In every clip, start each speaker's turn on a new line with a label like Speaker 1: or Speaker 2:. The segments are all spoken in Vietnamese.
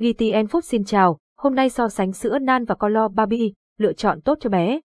Speaker 1: GTN Food xin chào, hôm nay so sánh sữa nan và Color Barbie, lựa chọn tốt cho bé.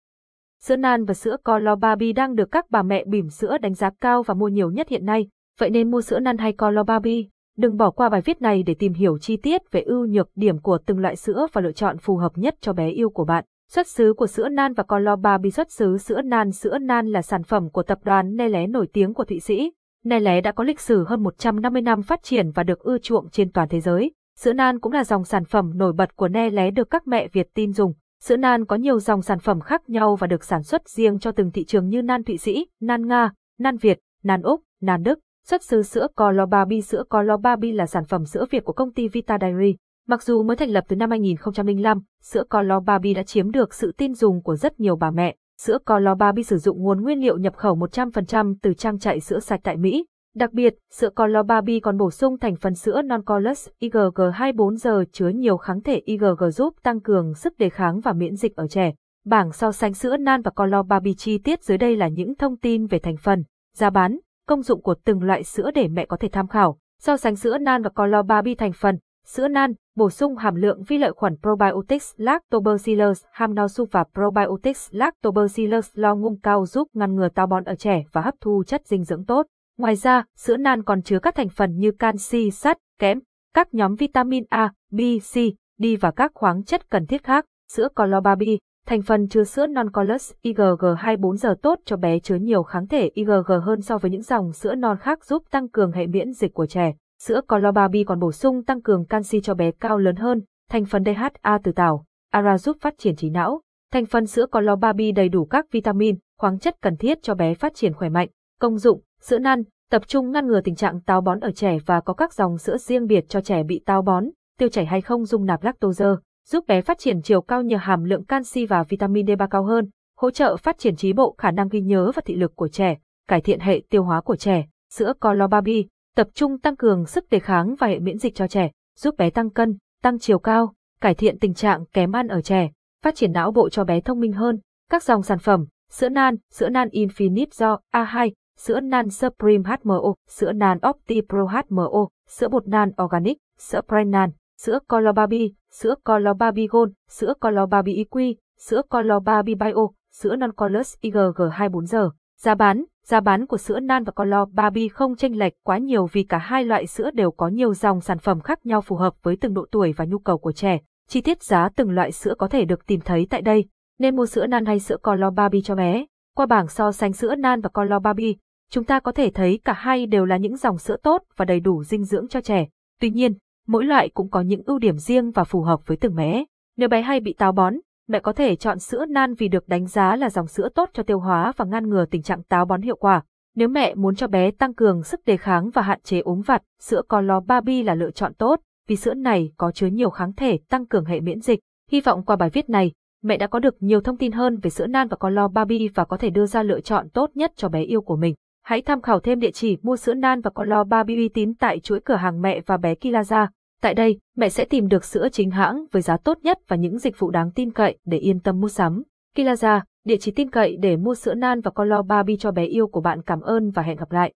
Speaker 1: Sữa nan và sữa Color Barbie đang được các bà mẹ bỉm sữa đánh giá cao và mua nhiều nhất hiện nay, vậy nên mua sữa nan hay Color Barbie? Đừng bỏ qua bài viết này để tìm hiểu chi tiết về ưu nhược điểm của từng loại sữa và lựa chọn phù hợp nhất cho bé yêu của bạn. Xuất xứ của sữa nan và Color Barbie xuất xứ sữa nan Sữa nan là sản phẩm của tập đoàn Nestlé nổi tiếng của Thụy Sĩ. Nestlé đã có lịch sử hơn 150 năm phát triển và được ưa chuộng trên toàn thế giới. Sữa nan cũng là dòng sản phẩm nổi bật của Nestlé được các mẹ Việt tin dùng. Sữa nan có nhiều dòng sản phẩm khác nhau và được sản xuất riêng cho từng thị trường như nan Thụy Sĩ, nan Nga, nan Việt, nan Úc, nan Đức. Xuất xứ sữa Colo Barbie Sữa Colo Barbie là sản phẩm sữa Việt của công ty Vita Dairy. Mặc dù mới thành lập từ năm 2005, sữa Colo Barbie đã chiếm được sự tin dùng của rất nhiều bà mẹ. Sữa Colo Barbie sử dụng nguồn nguyên liệu nhập khẩu 100% từ trang trại sữa sạch tại Mỹ. Đặc biệt, sữa Color Barbie còn bổ sung thành phần sữa non-colus IgG 24 giờ chứa nhiều kháng thể IgG giúp tăng cường sức đề kháng và miễn dịch ở trẻ. Bảng so sánh sữa nan và Color Barbie chi tiết dưới đây là những thông tin về thành phần, giá bán, công dụng của từng loại sữa để mẹ có thể tham khảo. So sánh sữa nan và Color Barbie thành phần, sữa nan, bổ sung hàm lượng vi lợi khuẩn probiotics lactobacillus hamnosu và probiotics lactobacillus lo ngung cao giúp ngăn ngừa táo bón ở trẻ và hấp thu chất dinh dưỡng tốt. Ngoài ra, sữa nan còn chứa các thành phần như canxi, sắt, kẽm, các nhóm vitamin A, B, C, D và các khoáng chất cần thiết khác. Sữa Colobabi, thành phần chứa sữa non colus IgG 24 giờ tốt cho bé chứa nhiều kháng thể IgG hơn so với những dòng sữa non khác giúp tăng cường hệ miễn dịch của trẻ. Sữa Colobabi còn bổ sung tăng cường canxi cho bé cao lớn hơn, thành phần DHA từ tảo, ARA giúp phát triển trí não. Thành phần sữa Colobabi đầy đủ các vitamin, khoáng chất cần thiết cho bé phát triển khỏe mạnh. Công dụng, sữa năn, tập trung ngăn ngừa tình trạng táo bón ở trẻ và có các dòng sữa riêng biệt cho trẻ bị táo bón, tiêu chảy hay không dung nạp lactose, giúp bé phát triển chiều cao nhờ hàm lượng canxi và vitamin D3 cao hơn, hỗ trợ phát triển trí bộ khả năng ghi nhớ và thị lực của trẻ, cải thiện hệ tiêu hóa của trẻ. Sữa Colobabi tập trung tăng cường sức đề kháng và hệ miễn dịch cho trẻ, giúp bé tăng cân, tăng chiều cao, cải thiện tình trạng kém ăn ở trẻ, phát triển não bộ cho bé thông minh hơn. Các dòng sản phẩm, sữa nan, sữa nan Infinite do A2, sữa nan Supreme HMO, sữa nan Opti Pro HMO, sữa bột nan Organic, sữa Prenan, sữa Colobabi, sữa Colobabi Gold, sữa Colobabi EQ, sữa Colobabi Bio, sữa non colors IgG 24 giờ. Giá bán, giá bán của sữa nan và colo Barbie không chênh lệch quá nhiều vì cả hai loại sữa đều có nhiều dòng sản phẩm khác nhau phù hợp với từng độ tuổi và nhu cầu của trẻ. Chi tiết giá từng loại sữa có thể được tìm thấy tại đây. Nên mua sữa nan hay sữa colo Barbie cho bé. Qua bảng so sánh sữa nan và colo Barbie, chúng ta có thể thấy cả hai đều là những dòng sữa tốt và đầy đủ dinh dưỡng cho trẻ. Tuy nhiên, mỗi loại cũng có những ưu điểm riêng và phù hợp với từng bé. Nếu bé hay bị táo bón, mẹ có thể chọn sữa nan vì được đánh giá là dòng sữa tốt cho tiêu hóa và ngăn ngừa tình trạng táo bón hiệu quả. Nếu mẹ muốn cho bé tăng cường sức đề kháng và hạn chế ốm vặt, sữa Color Barbie là lựa chọn tốt, vì sữa này có chứa nhiều kháng thể tăng cường hệ miễn dịch. Hy vọng qua bài viết này, mẹ đã có được nhiều thông tin hơn về sữa nan và Color Barbie và có thể đưa ra lựa chọn tốt nhất cho bé yêu của mình. Hãy tham khảo thêm địa chỉ mua sữa nan và Color Barbie uy tín tại chuỗi cửa hàng mẹ và bé Kilaza. Tại đây, mẹ sẽ tìm được sữa chính hãng với giá tốt nhất và những dịch vụ đáng tin cậy để yên tâm mua sắm. Kilaza, địa chỉ tin cậy để mua sữa nan và con lo Barbie cho bé yêu của bạn cảm ơn và hẹn gặp lại.